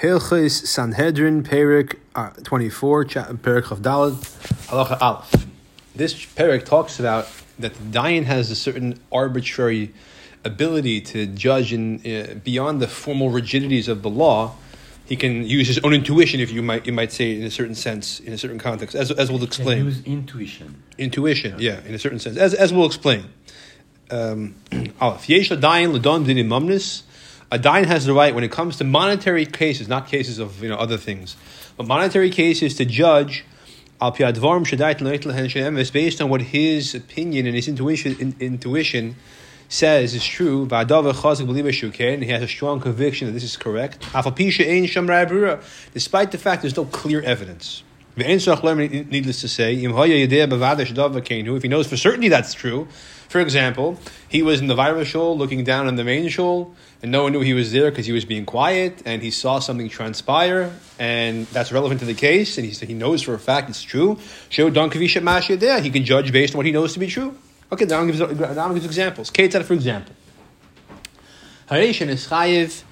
Hilchis Sanhedrin, Perik uh, 24, Perik of Dalad, Halacha Aleph. This Perik talks about that the Dayan has a certain arbitrary ability to judge in, uh, beyond the formal rigidities of the law. He can use his own intuition, if you might you might say, in a certain sense, in a certain context, as, as we'll explain. use intuition. Intuition, yeah. yeah, in a certain sense, as, as we'll explain. Um, Aleph. Yesh Dayan Ladon Dinim Mamnis a Dayan has the right when it comes to monetary cases, not cases of you know other things, but monetary cases to judge based on what his opinion and his intuition in, intuition says is true. And he has a strong conviction that this is correct. Despite the fact there's no clear evidence. Needless to say, who if he knows for certainty that's true, for example, he was in the Vaira shul looking down on the main shul, and no one knew he was there because he was being quiet, and he saw something transpire, and that's relevant to the case, and he said he knows for a fact it's true. Show Don there, he can judge based on what he knows to be true. Okay, now gives, now gives examples. Ketzad, for example. Haresh and Chayiv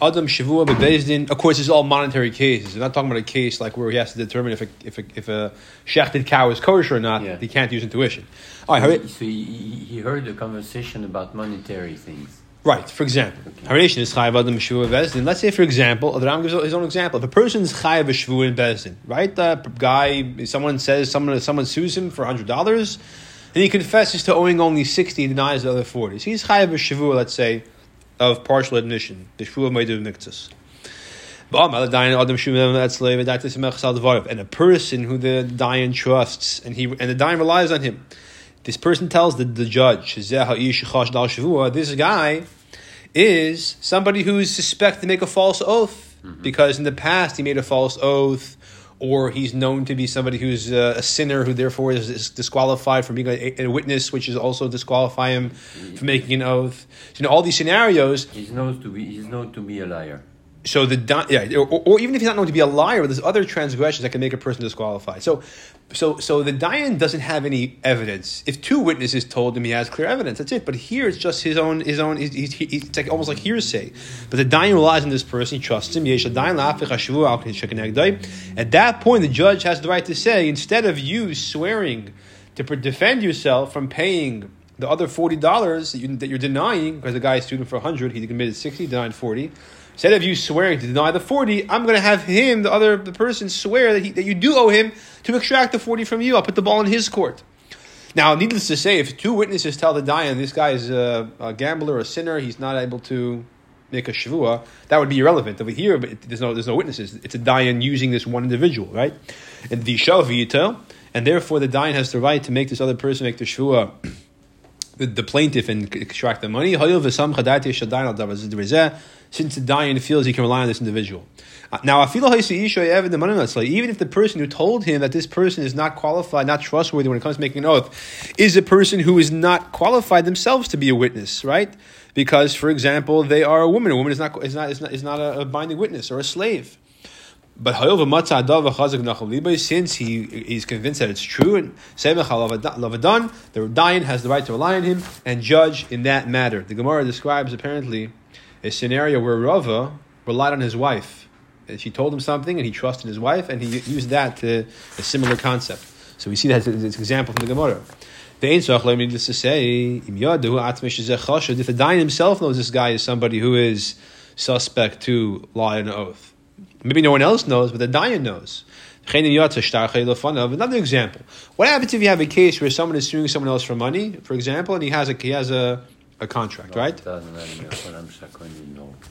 Adam Shavua Bebezdin. Of course, it's all monetary cases. We're not talking about a case like where he has to determine if a, if a, if a shechted cow is kosher or not. Yeah. He can't use intuition. All right, so he, he heard the conversation about monetary things. Right, for example, Haration is chayav adam shvu bezdin. Let's say, for example, the Ram gives his own example. If a person is chayav shvu in bezdin, right? The guy, someone says, someone, someone sues him for hundred dollars, and he confesses to owing only sixty and denies the other forty. So he's chayav shvu, let's say, of partial admission, the shvuah meidu miktus. And a person who the Dayan trusts and he and the Dayan relies on him. This person tells the, the judge, this guy is somebody who is suspected to make a false oath mm-hmm. because in the past he made a false oath or he's known to be somebody who's a, a sinner who therefore is, is disqualified from being a, a, witness, which is also disqualify him from making an oath. So, you know, all these scenarios. He's known to be he's known to be a liar. So the yeah, or, or, even if he's not known to be a liar, there's other transgressions that can make a person disqualified. So, so so the Dayan doesn't have any evidence. If two witnesses told him he has clear evidence, that's it. But here it's just his own his own. He's, he's, he's it's like almost like hearsay. But the Dayan relies on this person. He trusts him. At that point, the judge has the right to say instead of you swearing to defend yourself from paying the other forty dollars that, you, that you're denying because the guy sued him for hundred, he committed sixty, denied forty. Instead of you swearing to deny the 40, I'm going to have him, the other the person, swear that, he, that you do owe him to extract the 40 from you. I'll put the ball in his court. Now, needless to say, if two witnesses tell the Dayan this guy is a, a gambler, a sinner, he's not able to make a shavua, that would be irrelevant. Over here, but there's no there's no witnesses. It's a Dayan using this one individual, right? And the shavita, and therefore the Dayan has the right to make this other person make the shavua. The, the plaintiff and extract the money since the Dayan feels he can rely on this individual. Uh, now, even if the person who told him that this person is not qualified, not trustworthy when it comes to making an oath, is a person who is not qualified themselves to be a witness, right? Because, for example, they are a woman. A woman is not is not is not, is not a, binding witness or a slave. But since he is convinced that it's true, and the Dayan has the right to rely on him and judge in that matter. The Gemara describes apparently a scenario where Rava relied on his wife. And she told him something, and he trusted his wife, and he used that to a similar concept. So we see that as an example from the Gemara. The Ein Soch needless to say, if the Dayan himself knows this guy is somebody who is suspect to lie on oath. Maybe no one else knows, but the Dayan knows. Another example. What happens if you have a case where someone is suing someone else for money, for example, and he has a he has a a contract, right?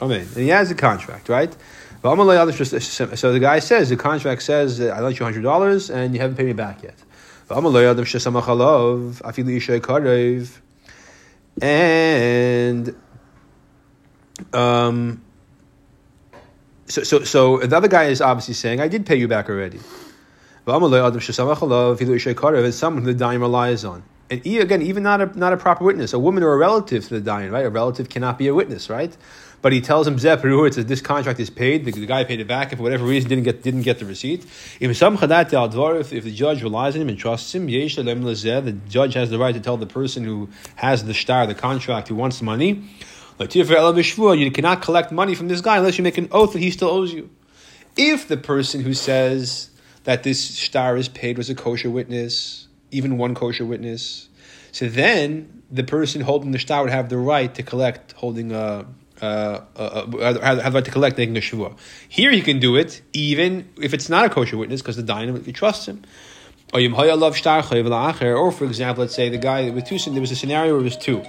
Amen. And he has a contract, right? So the guy says, the contract says, I lent you hundred dollars and you haven't paid me back yet. And um, so, so, so the other guy is obviously saying, I did pay you back already. It's someone who the Dayan relies on and again, even not a not a proper witness, a woman or a relative to the Dayan, right? A relative cannot be a witness, right? But he tells him Zephyr that this contract is paid. The, the, guy paid it back, and for whatever reason didn't get didn't get the receipt. If some if, if the judge relies on him and trusts him, the judge has the right to tell the person who has the shtar, the contract, who wants money. You cannot collect money from this guy unless you make an oath that he still owes you. If the person who says that this shtar is paid was a kosher witness, even one kosher witness, so then the person holding the shtar would have the right to collect, holding a. Uh, have the right to collect making a shavua. Here he can do it even if it's not a kosher witness because the dynamite trusts him. Or for example, let's say the guy with two. There was a scenario where it was two.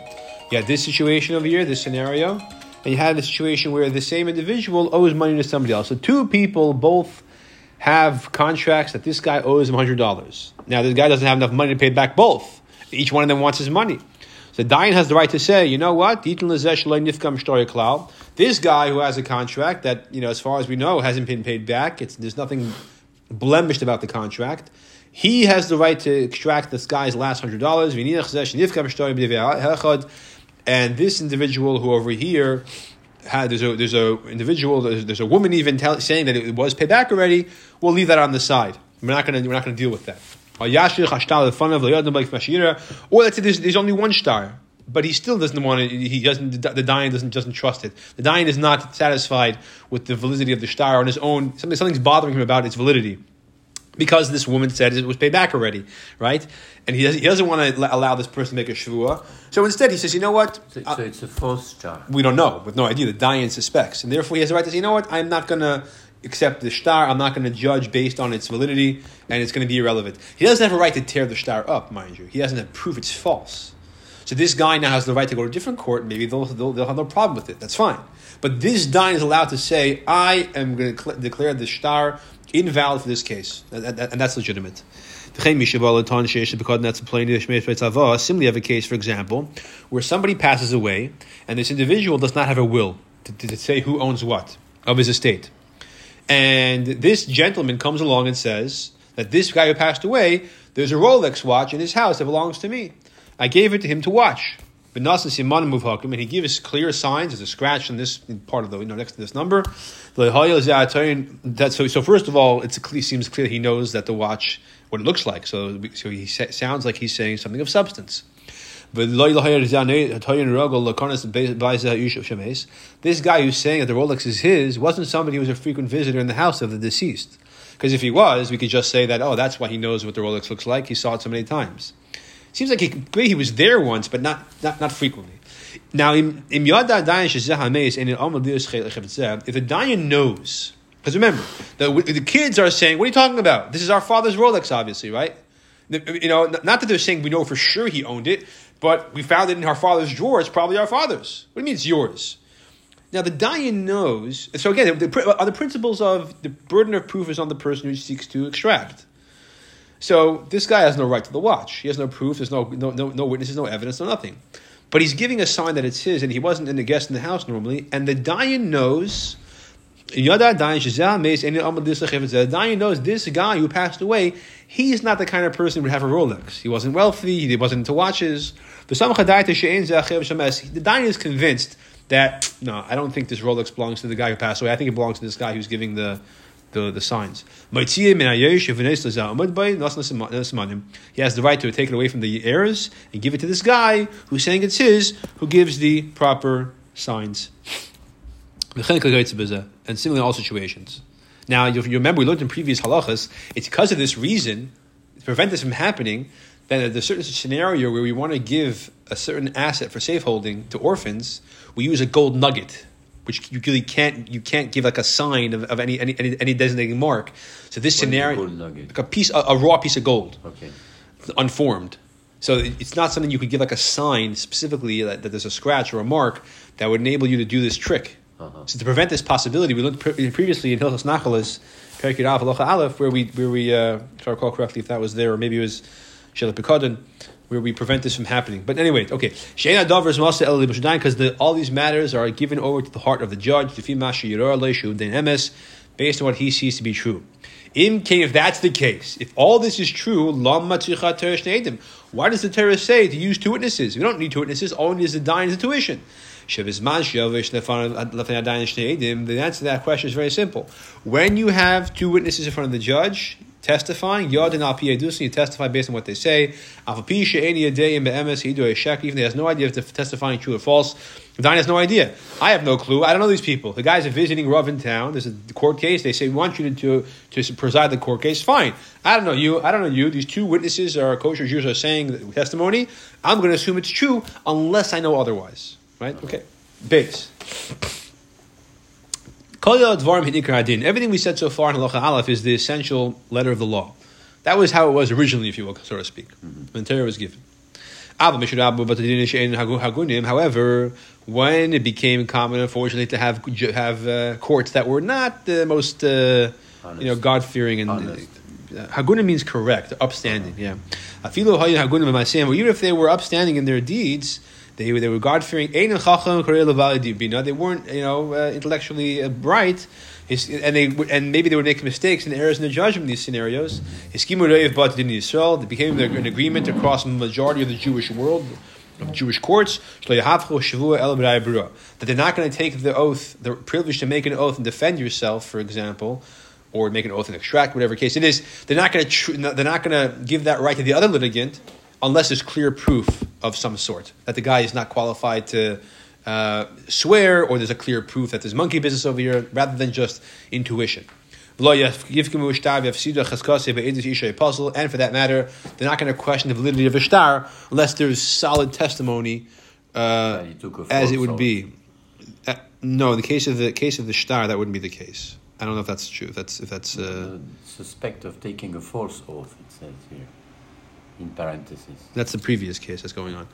You had this situation over here, this scenario, and you had a situation where the same individual owes money to somebody else. So two people both have contracts that this guy owes him hundred dollars. Now this guy doesn't have enough money to pay back both. Each one of them wants his money. So Dayan has the right to say, you know what? This guy who has a contract that, you know, as far as we know, hasn't been paid back. It's, there's nothing blemished about the contract. He has the right to extract this guy's last hundred dollars. And this individual who over here had there's a there's a individual there's, there's a woman even tell, saying that it was paid back already. We'll leave that on the side. We're not gonna we're not gonna deal with that. Or let's say there's, there's only one shtar, but he still doesn't want to. He doesn't. The Dayan doesn't doesn't trust it. The Dayan is not satisfied with the validity of the shtar on his own. Something, something's bothering him about its validity because this woman said it was paid back already, right? And he, does, he doesn't want to allow this person to make a shvua. So instead, he says, you know what? So, so it's a false shtar. We don't know, with no idea. The Dayan suspects. And therefore, he has the right to say, you know what? I'm not going to accept the shtar. I'm not going to judge based on its validity, and it's going to be irrelevant. He doesn't have a right to tear the shtar up, mind you. He doesn't have proof it's false. So this guy now has the right to go to a different court. Maybe they'll, they'll, they'll have no problem with it. That's fine. But this Dayan is allowed to say, I am going to cl- declare the shtar invalid for this case, and, that's legitimate. Similarly, have a case, for example, where somebody passes away and this individual does not have a will to, to, to say who owns what of his estate. And this gentleman comes along and says that this guy who passed away, there's a Rolex watch in his house that belongs to me. I gave it to him to watch. And he gives clear signs. There's a scratch in this part of the you know next to this number. So, so first of all, it seems clear he knows that the watch what it looks like. So, so he sounds like he's saying something of substance. This guy who's saying that the Rolex is his wasn't somebody who was a frequent visitor in the house of the deceased. Because if he was, we could just say that, oh, that's why he knows what the Rolex looks like. He saw it so many times. Seems like he, he was there once, but not, not, not frequently. Now, if the Dayan knows, because remember, the, the kids are saying, what are you talking about? This is our father's Rolex, obviously, right? You know, not that they're saying we know for sure he owned it, but we found it in our father's drawer. It's probably our father's. What do you mean it's yours? Now the Dayan knows. So again, the, are the principles of the burden of proof is on the person who seeks to extract. So this guy has no right to the watch. He has no proof. There's no no no, no witnesses, no evidence, no nothing. But he's giving a sign that it's his, and he wasn't in the guest in the house normally. And the Dayan knows. Yada Dayan knows this guy who passed away. He's not the kind of person who would have a Rolex. He wasn't wealthy. He wasn't into watches. The Dayan is convinced that no, I don't think this Rolex belongs to the guy who passed away. I think it belongs to this guy who's giving the the, the signs. He has the right to take it away from the heirs and give it to this guy who's saying it's his, who gives the proper signs. And similarly in all situations. Now, you remember we looked in previous halachas, it's because of this reason, to prevent this from happening, that there's a certain scenario where we want to give a certain asset for safeholding to orphans, we use a gold nugget which you really can't you can't give like a sign of, of any, any, any designating mark. So this what scenario, like a piece, a, a, raw piece of gold, okay, unformed. So it's not something you could give like a sign specifically that, that there's a scratch or a mark that would enable you to do this trick. Uh-huh. So to prevent this possibility, we looked pre- previously in Hilchos Nachalas, Perikid Aleph Aleph, where we where we uh, if I recall correctly, if that was there, or maybe it was Shelah Pekadon where we prevent this from happening. But anyway, okay. Because all these matters are given over to the heart of the judge, based on what he sees to be true. Case if that's the case, if all this is true, why does the Torah say to use two witnesses? We don't need two witnesses, all we need is the Dayan's intuition. The answer to that question is very simple. When you have two witnesses in front of the judge, testifying. Yadin al piyedusin, you testify based on what they say. Alpha pisha any day in be'emes do a shek, even he has no idea if they're testifying true or false. Dayan has no idea. I have no clue. I don't know these people. The guys are visiting Rav in town. There's a court case. They say we want you to, to, to preside the court case. Fine. I don't know you. I don't know you. These two witnesses are kosher Jews are saying testimony. I'm going to assume it's true unless I know otherwise. Right? Okay. Base. Everything we said so far in Halacha Aleph is the essential letter of the law. That was how it was originally, if you will, so to speak, mm-hmm. when Torah was given. However, when it became common, unfortunately, to have have uh, courts that were not the most, uh, you know, God fearing and uh, Hagunim means correct, upstanding. Yeah, even if they were upstanding in their deeds, they, they were God fearing. They weren't, you know, uh, intellectually uh, bright. and they and maybe they would make mistakes and errors in the judgment in these scenarios. His scheme in Israel. They became an agreement across the majority of the Jewish world, of Jewish courts. That they're not going to take the oath, the privilege to make an oath and defend yourself, for example, or make an oath and extract, whatever case it is. They're not going to. Tr- they're not going to give that right to the other litigant unless there's clear proof of some sort that the guy is not qualified to uh, swear, or there's a clear proof that there's monkey business over here, rather than just intuition. And for that matter, they're not going to question the validity of a shtar unless there's solid testimony, uh, as it would be. Uh, no, in the case of the case of the shtar, that wouldn't be the case. I don't know if that's true. If that's if that's uh, suspect of taking a false oath. It says here in parentheses. That's the previous case that's going on.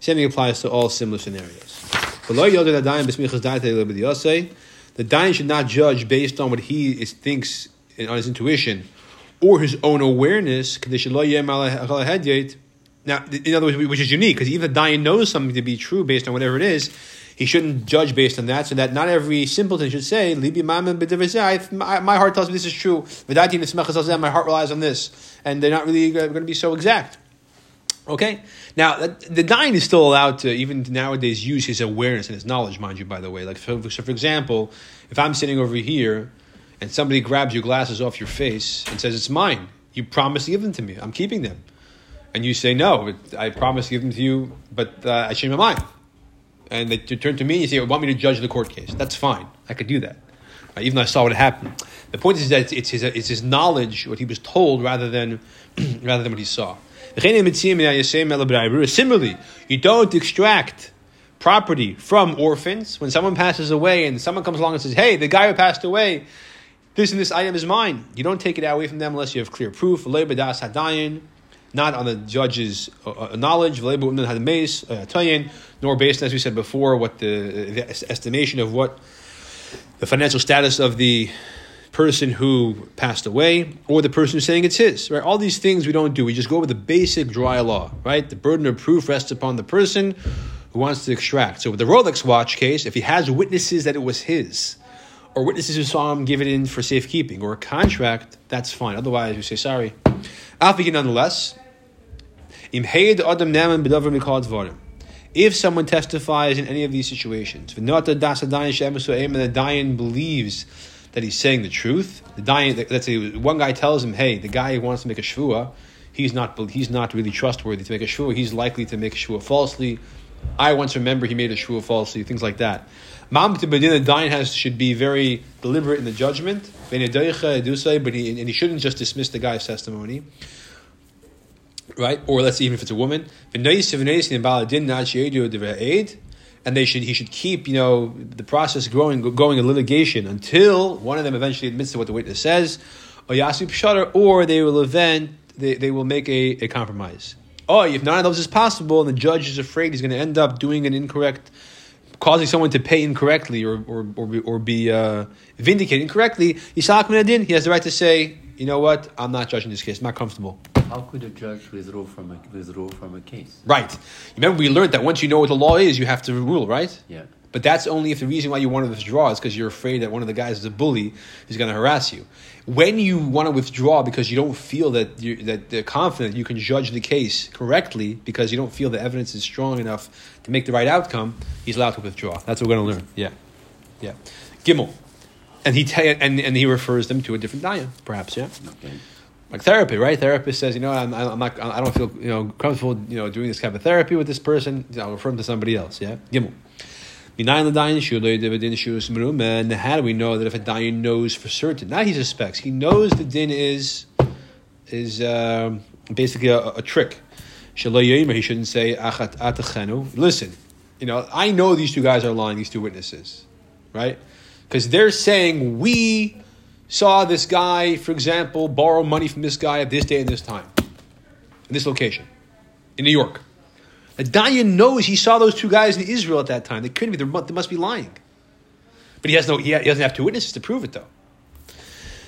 Same applies to all similar scenarios. The Dayan should not judge based on what he is, thinks on his intuition or his own awareness. Now, in other words, which is unique, because even the Dayan knows something to be true based on whatever it is, he shouldn't judge based on that, so that not every simpleton should say, my heart tells me this is true. My heart relies on this. And they're not really going to be so exact. Okay? Now, the Dayan is still allowed to, even nowadays, use his awareness and his knowledge, mind you, by the way. Like, so, so for example, if I'm sitting over here and somebody grabs your glasses off your face and says, it's mine, you promise to give them to me, I'm keeping them. And you say, no, I promise to give them to you, but uh, I changed my mind and they turn to me and say, want me to judge the court case. That's fine. I could do that. Uh, even though I saw what happened. The point is that it's his, it's his knowledge, what he was told, rather than, rather than what he saw. Similarly, you don't extract property from orphans. When someone passes away and someone comes along and says, hey, the guy who passed away, this and this item is mine. You don't take it away from them unless you have clear proof not on the judge's uh, uh knowledge, nor based, as we said before, what the, the estimation of what the financial status of the person who passed away or the person who's saying it's his. Right? All these things we don't do. We just go with the basic dry law. Right? The burden of proof rests upon the person who wants to extract. So with the Rolex watch case, if he has witnesses that it was his, or witnesses who saw him give it in for safekeeping, or a contract, that's fine. Otherwise, we say sorry. Alfiki nonetheless, if someone testifies in any of these situations, the Dayan believes that he's saying the truth, the Dayan, let's say one guy tells him, hey, the guy who wants to make a shvua, he's not, he's not really trustworthy to make a shvua, he's likely to make a shvua falsely. I once remember he made a shvua falsely, things like that. Mam the Dayan has should be very deliberate in the judgment, but he, and he shouldn't just dismiss the guy's testimony. Right? Or let's even if it's a woman, and they should he should keep you know the process growing going in litigation until one of them eventually admits to what the witness says, or they will event they, they will make a, a compromise. Oh, if none of those is possible, and the judge is afraid he's going to end up doing an incorrect, causing someone to pay incorrectly or or or be, or be uh, vindicated incorrectly, he has the right to say, you know what, I'm not judging this case, I'm not comfortable. How could a judge withdraw from a withdraw from a case? Right. Remember, we learned that once you know what the law is, you have to rule, right? Yeah. But that's only if the reason why you want to withdraw is because you're afraid that one of the guys is a bully who's going to harass you. When you want to withdraw because you don't feel that you that they're confident you can judge the case correctly because you don't feel the evidence is strong enough to make the right outcome, he's allowed to withdraw. That's what we're going to learn. Yeah, yeah. Gimel. and he ta- and and he refers them to a different dayan, perhaps. Yeah, Okay. like therapy, right? Therapist says, you know, I'm, I'm not, I don't feel, you know, comfortable, you know, doing this kind of therapy with this person. I'll refer him to somebody else. Yeah, Gimel. Minayin l'dayin shu lo yedei b'din shu esmerum. And how do we know that if a dayan knows for certain, not he suspects, he knows the din is is um, basically a, a trick. Shelo he shouldn't say achat atachenu. Listen, you know, I know these two guys are lying. These two witnesses, right? Because they're saying we saw this guy, for example, borrow money from this guy at this day and this time, in this location, in New York. The Dayan knows he saw those two guys in Israel at that time. They couldn't be. They must be lying. But he has no. He doesn't have two witnesses to prove it, though.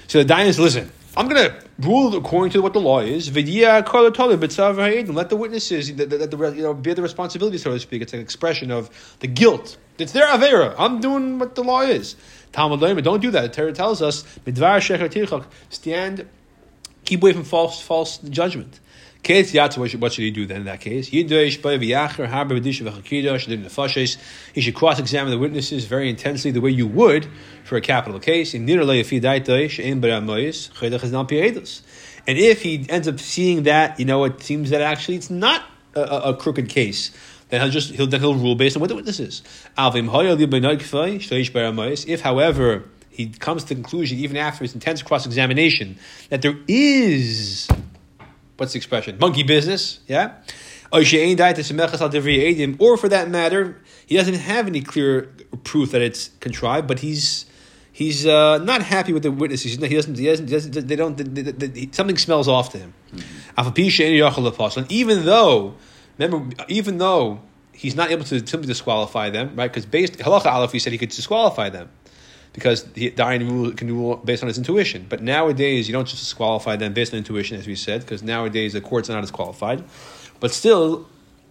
So the says, "Listen, I'm going to rule according to what the law is. Ha'edin. Let the witnesses, let the, the, you know, bear the responsibility, so to speak. It's an expression of the guilt. It's their avera. I'm doing what the law is. Talmud don't do that. The Torah tells us. Stand, keep away from false false judgment. Case what should, he do then in that case? He should cross-examine the witnesses very intensely, the way you would for a capital case. And if he ends up seeing that, you know, it seems that actually it's not a, a, a crooked case. Then he'll just he'll then he'll rule based on what the witness is. If, however, he comes to the conclusion, even after his intense cross-examination, that there is what's the expression? Monkey business, yeah? Or for that matter, he doesn't have any clear proof that it's contrived, but he's he's uh, not happy with the witnesses. He doesn't. He doesn't. He doesn't they don't. They, they, they, something smells off to him. And even though, remember, even though he's not able to simply disqualify them, right? Because based halacha aleph, he said he could disqualify them because the Dayan rule can rule based on his intuition. But nowadays, you don't just disqualify them based on intuition, as we said, because nowadays the courts are not as qualified. But still,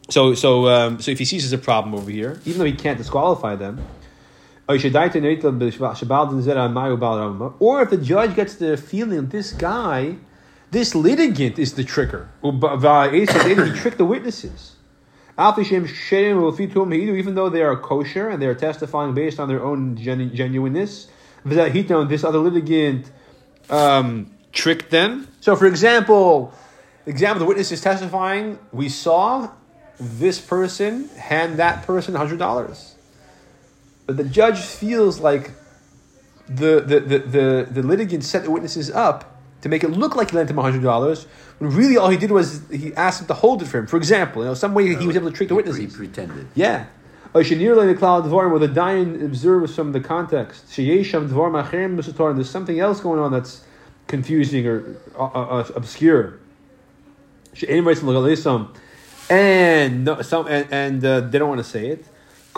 so so um, so if he sees there's a problem over here, even though he can't disqualify them, or if the judge gets the feeling this guy, this litigant, is the tricker, he tricked the witnesses. Even though they are kosher and they are testifying based on their own genu- genuineness, this other litigant um, tricked them. So, for example, example, the witness is testifying. We saw this person hand that person hundred dollars, but the judge feels like the the, the, the the litigant set the witnesses up to make it look like he lent him hundred dollars, when really all he did was he asked him to hold it for him. For example, you know, some way he was able to trick the witness. He pretended. Yeah. Or Shanir le Klal Dvarim, where the Dayan observes from the context. Sheyesham Dvarim Acherim Musator, and there's something else going on that's confusing or uh, uh, obscure. Writes L'Galisam, and no, some and, and uh, they don't want to say it.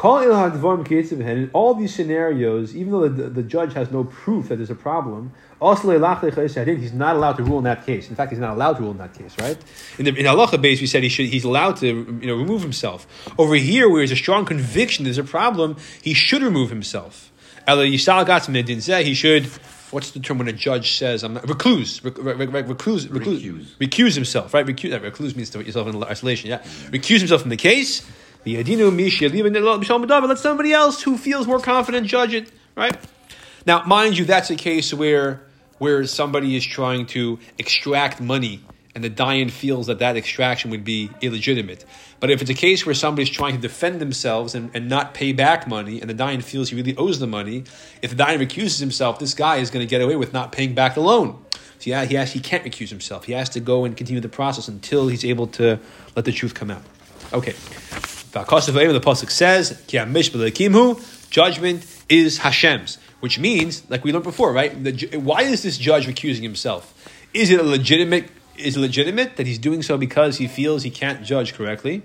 In all these scenarios, even though the, the judge has no proof that there's a problem, he's not allowed to rule in that case. In fact, he's not allowed to rule in that case, right? In the in halacha base, we said he should he's allowed to you know remove himself. Over here, where there's a strong conviction there's a problem, he should remove himself. He should. What's the term when a judge says I'm not, recluse, rec, rec, rec, recluse, recluse, Recuse. recuse himself, right? Recuse, recluse means to put yourself in isolation. Yeah, recuse himself from the case. The adinu misha let somebody else who feels more confident judge it, right? Now, mind you, that's a case where where somebody is trying to extract money and the Dayan feels that that extraction would be illegitimate. But if it's a case where somebody's trying to defend themselves and, and not pay back money, and the Dayan feels he really owes the money, if the Dayan recuses himself, this guy is going to get away with not paying back the loan. So yeah, he, has, he can't recuse himself. He has to go and continue the process until he's able to let the truth come out. Okay. The Pasuk says, "Ki hamish b'leikimhu," judgment is Hashem's, which means, like we learned before, right? The, why is this judge recusing himself? Is it a legitimate? Is it legitimate that he's doing so because he feels he can't judge correctly,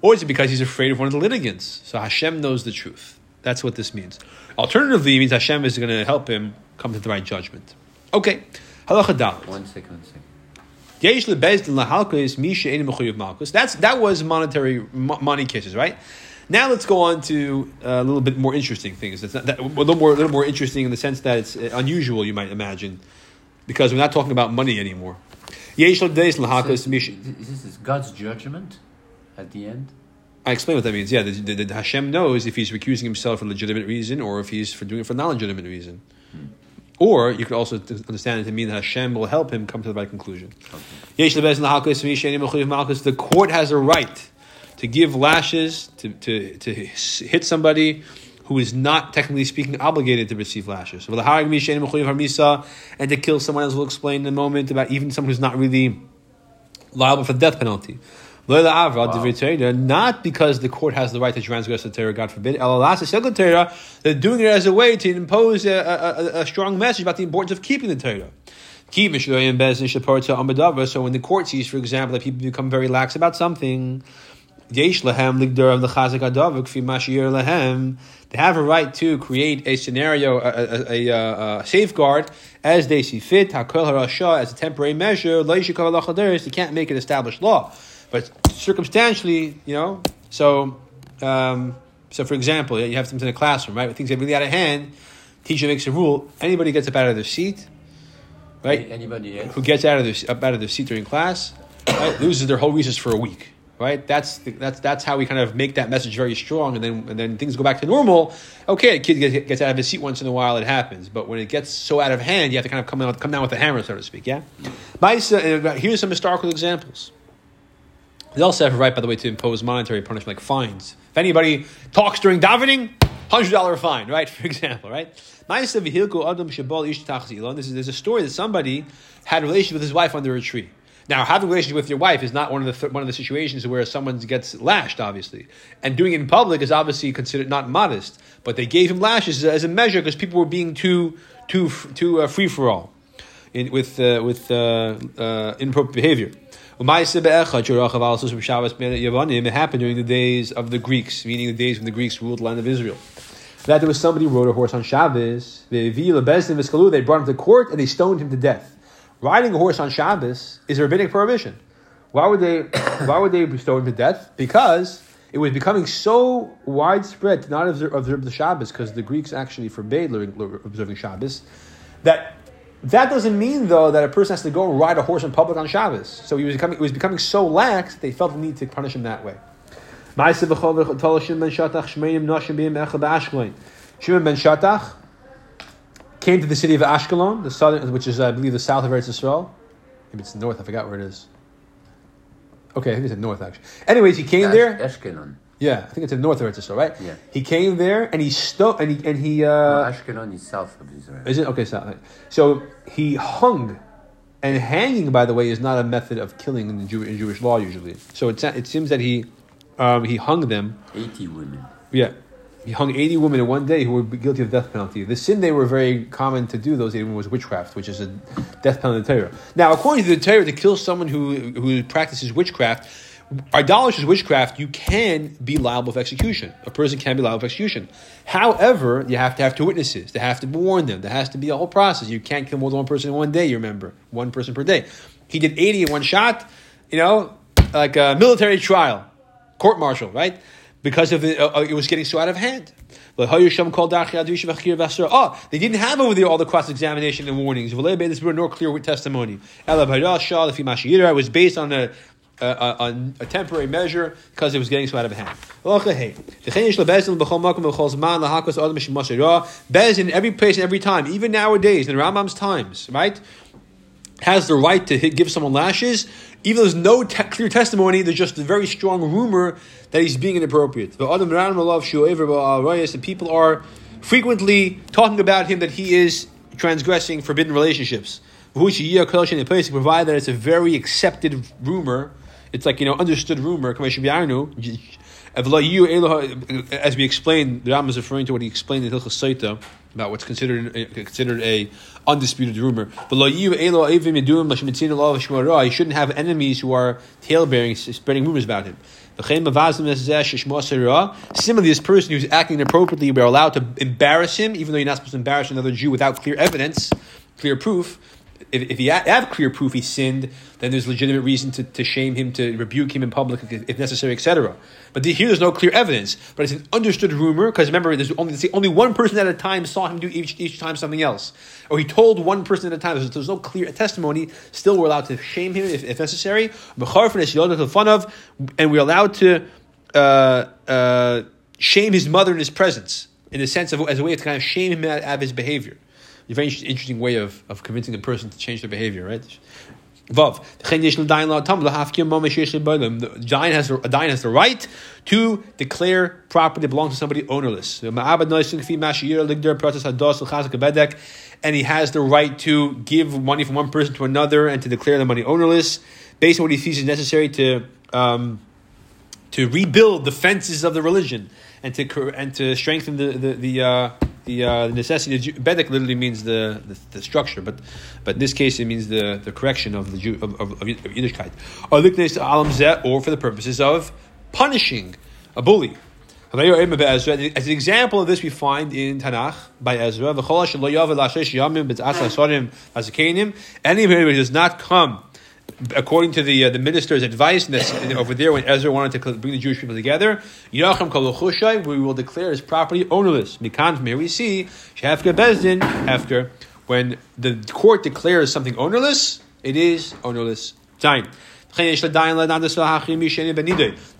or is it because he's afraid of one of the litigants? So Hashem knows the truth. That's what this means. Alternatively, it means Hashem is going to help him come to the right judgment. Okay, halacha. One second, one second. That's that was monetary money cases, right? Now let's go on to a little bit more interesting things. It's not that, a little more, a little more interesting in the sense that it's uh, unusual, you might imagine, because we're not talking about money anymore. Yesh lebezdin So, lahalkos misha. this is God's judgment at the end. I explain what that means. Yeah, the, the, the Hashem knows if he's recusing himself for legitimate reason or if he's for doing it for non-legitimate reason. Or you could also understand it to mean that Hashem will help him come to the right conclusion. Malchus. The court has a right to give lashes, to, to, to hit somebody who is not technically speaking obligated to receive lashes. And to kill someone, as we'll explain in a moment, about even someone who's not really liable for the death penalty. Not because the court has the right to transgress the Torah, God forbid. They're doing it as a way to impose a, a, a strong message about the importance of keeping the Torah. So when the court sees, for example, that people become very lax about something, they have a right to create a scenario, a, a, a, a uh, uh, safeguard as they see fit, as a temporary measure. They can't make an established law. But circumstantially, you know, so um, so for example, you have something in a classroom, right? Things get really out of hand. Teacher makes a rule: anybody gets up out of their seat, right? Anybody else? who gets out of their up out of their seat during class, right, loses their whole recess for a week. Right, that's that's that's how we kind of make that message very strong, and then and then things go back to normal. Okay, a kid gets, gets out of his seat once in a while, it happens, but when it gets so out of hand, you have to kind of come out, come down with a hammer, so to speak. Yeah, uh, here's some historical examples. They also have a right, by the way, to impose monetary punishment like fines. If anybody talks during davening, hundred dollar fine, right? For example, right? This is there's a story that somebody had a relationship with his wife under a tree. Now, having a relationship with your wife is not one of the th- one of the situations where someone gets lashed, obviously, and doing it in public is obviously considered not modest. But they gave him lashes as a measure because people were being too too too uh, free for all with uh, with uh, uh inappropriate behavior. It happened during the days of the Greeks, meaning the days when the Greeks ruled the land of Israel. That there was somebody who rode a horse on Shabbos. They brought him to court and they stoned him to death. Riding a horse on Shabbos is a rabbinic prohibition. Why would they? why would they stone him to death? Because it was becoming so widespread to not observe, observe the Shabbos, because the Greeks actually forbade observing Shabbos, that that doesn't mean though that a person has to go and ride a horse in public on Shabbos. So he was becoming, it was becoming so lax that they felt the need to punish him that way. Shimon ben Shatach came to the city of Ashkelon, the southern, which is I believe the south of Eretz Yisrael. Maybe it's north. I forgot where it is. Okay, I think it's north actually. Anyways, he came there. Ashkelon. Yeah, I think it's in north of Israel, right? Yeah. He came there and he sto- and he and he. Uh, no, Ashkelon is south of Israel. Is it okay? South. So he hung, and hanging, by the way, is not a method of killing in the Jew- in Jewish law usually. So it it seems that he um, he hung them. Eighty women. Yeah. He hung 80 women in one day who were guilty of death penalty. The sin they were very common to do those 80 women was witchcraft, which is a death penalty Torah. Now, according to the Torah, to kill someone who, who practices witchcraft, idolatry witchcraft, you can be liable for execution. A person can be liable for execution. However, you have to have two witnesses. They have to warn them. There has to be a whole process. You can't kill more than one person in one day, you remember. One person per day. He did 80 in one shot, you know, like a military trial, court martial, right? Because of the, uh, uh it was getting so out of hand. Oh, they didn't have over there all the cross examination and warnings. Nor clear testimony. It was based on a a, a, temporary measure because it was getting so out of hand. Bezin every place and every time, even nowadays in Rambam's times, right, has the right to hit, give someone lashes, even though there's no te- clear testimony. There's just a very strong rumor that he's being inappropriate. And people are frequently talking about him that he is transgressing forbidden relationships. Provided that it's a very accepted rumor it's like you know understood rumor. As we explained, the Ram is referring to what he explained in Hilchas Saita about what's considered considered a undisputed rumor. You shouldn't have enemies who are tail bearing, spreading rumors about him. Similarly, this person who's acting inappropriately, we're allowed to embarrass him, even though you're not supposed to embarrass another Jew without clear evidence, clear proof if, if you have clear proof he sinned, then there's legitimate reason to, to shame him, to rebuke him in public if necessary, etc. But here there's no clear evidence, but it's an understood rumor because remember, there's only only one person at a time saw him do each, each time something else, or he told one person at a time. There's, there's no clear testimony. Still, we're allowed to shame him if, if necessary, and we're allowed to uh, uh, shame his mother in his presence in the sense of as a way to kind of shame him out of his behavior. A very interesting way of, of convincing a person to change their behavior, right? Vav. The giant has, a giant has the right to declare property belongs to somebody ownerless. And he has the right to give money from one person to another and to declare the money ownerless based on what he sees is necessary to um, to rebuild the fences of the religion and to and to strengthen the the the, uh, the, uh, the necessity. Bedek literally means the, the, the, structure, but but in this case it means the, the correction of the Jew, of, of, of Yiddishkeit, or for the purposes of punishing a bully. As an example of this, we find in Tanakh by Ezra, anybody who does not come according to the uh, the minister's advice this, over there when Ezra wanted to bring the Jewish people together, we will declare his property ownerless. Mikan, from here we see Shafka Bezdin after when the court declares something ownerless, it is ownerless. Time. The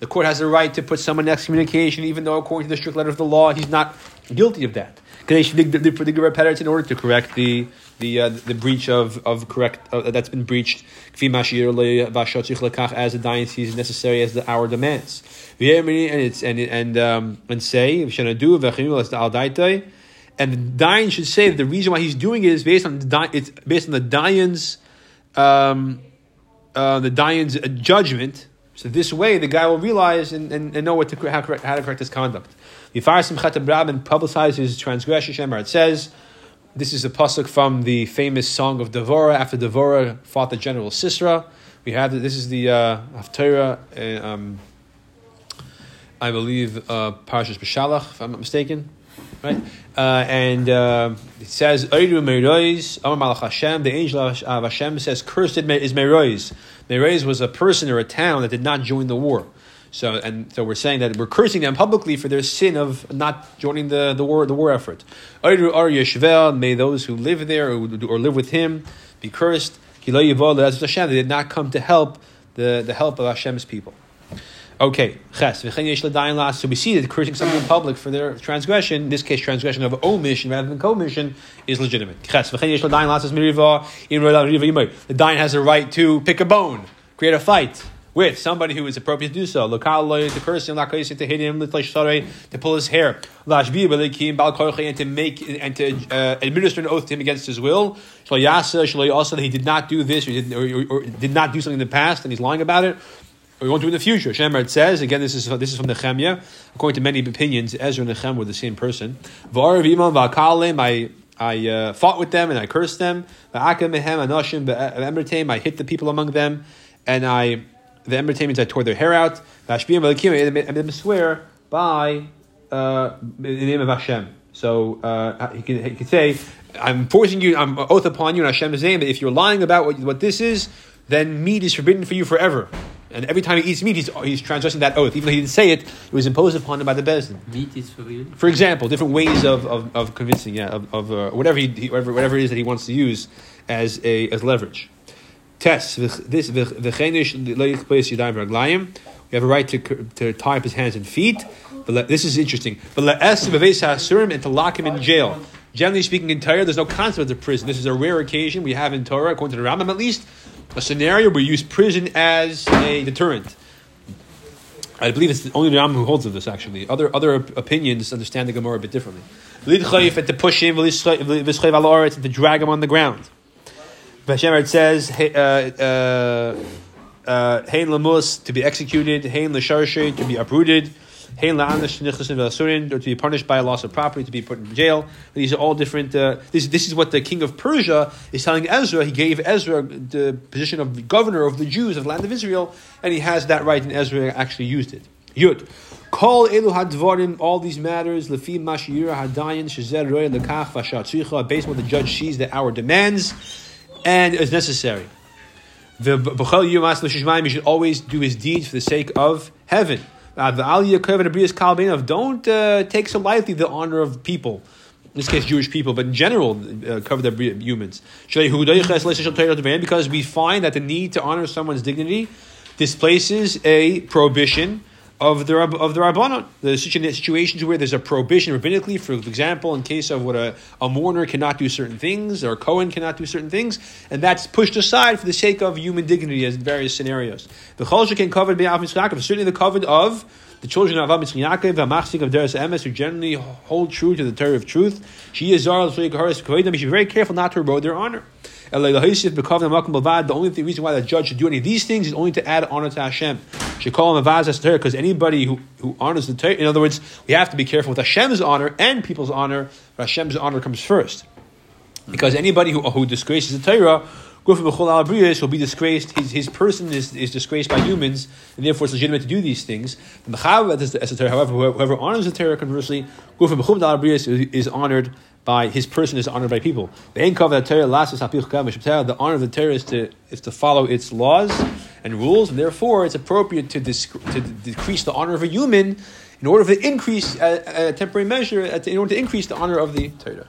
court has the right to put someone in excommunication, even though according to the strict letter of the law, he's not guilty of that. In order to correct the the uh, the breach of of correct uh, that's been breached as the Dayan season necessary as the hour demands. And it's and and um, and say and the Dayan should say that the reason why he's doing it is based on the it's based on the Dayan's um, uh, the Dayan's judgment. So this way, the guy will realize and, and, and know what to how, correct, how to correct his conduct. Yifarsim Chatab and publicizes his transgression. Shemar it says. This is a pasuk from the famous song of Devora. After Devora fought the general Sisera, we have this is the uh, Haftarah, uh, um, I believe uh, Parashas Beshalach, if I'm not mistaken, right? Uh, and uh, it says Eiru Merois, Amar Malach Hashem. The angel of Hashem says, "Cursed is Merois." Merois was a person or a town that did not join the war. So and so we're saying that we're cursing them publicly for their sin of not joining the, the war the war effort. May those who live there or, or live with him be cursed. They did not come to help the, the help of Hashem's people. Okay, ches. So we see that cursing someone in public for their transgression, in this case transgression of omission rather than commission, is legitimate. Ches. The Dayan has a right to pick a bone, create a fight with somebody who is appropriate to do so. The person to hit him, to pull his hair, and to make and to uh, administer an oath to him against his will. Also, that he did not do this or did, or, or did not do something in the past, and he's lying about it. Or he won't do it in the future. Shemar says again. This is this is from the Chemya. According to many opinions, Ezra and Nechem were the same person. I I uh, fought with them and I cursed them. I hit the people among them, and I the entertainment I tore their hair out. And made them swear by uh, the name of Hashem. So uh, he, can, he can say, I'm forcing you, I'm oath upon you in Hashem's name that if you're lying about what, what this is, then meat is forbidden for you forever. And every time he eats meat, he's, he's transgressing that oath. Even though he didn't say it, it was imposed upon him by the Bezdin. Meat is forbidden? For example, different ways of, of, of convincing, yeah, of, of uh, whatever, he, whatever, whatever it is that he wants to use as, a, as leverage. Test this. We have a right to, to tie up his hands and feet. But this is interesting. But and to lock him in jail. Generally speaking, in Torah, there's no concept of prison. This is a rare occasion we have in Torah, according to the Rambam at least, a scenario where we use prison as a deterrent. I believe it's only the Rambam who holds of this. Actually, other other opinions understand the Gemara a bit differently. and to push him, and to drag him on the ground. Hashem it says, "Hein uh, uh, uh, lamus to be executed, hein l'sharshe to be uprooted, hein la'anish nichlas or to be punished by a loss of property, to be put in jail." These are all different. Uh, this this is what the king of Persia is telling Ezra. He gave Ezra the position of governor of the Jews of the land of Israel, and he has that right, and Ezra actually used it. Yud. Call elu hadvarim, all these matters, lefi mashira hadayin, shezer roya lekach vashat based on what the judge sees that our demands and is necessary. The You should always do his deeds for the sake of heaven. Don't uh, take so lightly the honor of people. In this case, Jewish people, but in general, uh, cover the humans. Because we find that the need to honor someone's dignity displaces a prohibition of the of the rabbanon. The situ- situations where there's a prohibition rabbinically, for example, in case of what a, a mourner cannot do certain things or a Cohen cannot do certain things, and that's pushed aside for the sake of human dignity as in various scenarios. The Cholsha can cover certainly the covered of the children of Avram Yaakov, Hamachzik of Deres Emes, who generally hold true to the Torah of truth. She is Zara, you should be very careful not to erode their honor. The only reason why the judge should do any of these things is only to add honor to Hashem. Should call him Avaz Torah because anybody who, who honors the Torah, in other words, we have to be careful with Hashem's honor and people's honor, but Hashem's honor comes first. Because anybody who, who disgraces the Torah will be disgraced. His, his person is, is disgraced by humans, and therefore it's legitimate to do these things. The. However, whoever honors the Torah, conversely, is honored by his person is honored by people. The honor of the Torah is to is to follow its laws and rules, and therefore it's appropriate to, to decrease the honor of a human in order to increase a, a temporary measure, uh, in order to increase the honor of the Torah.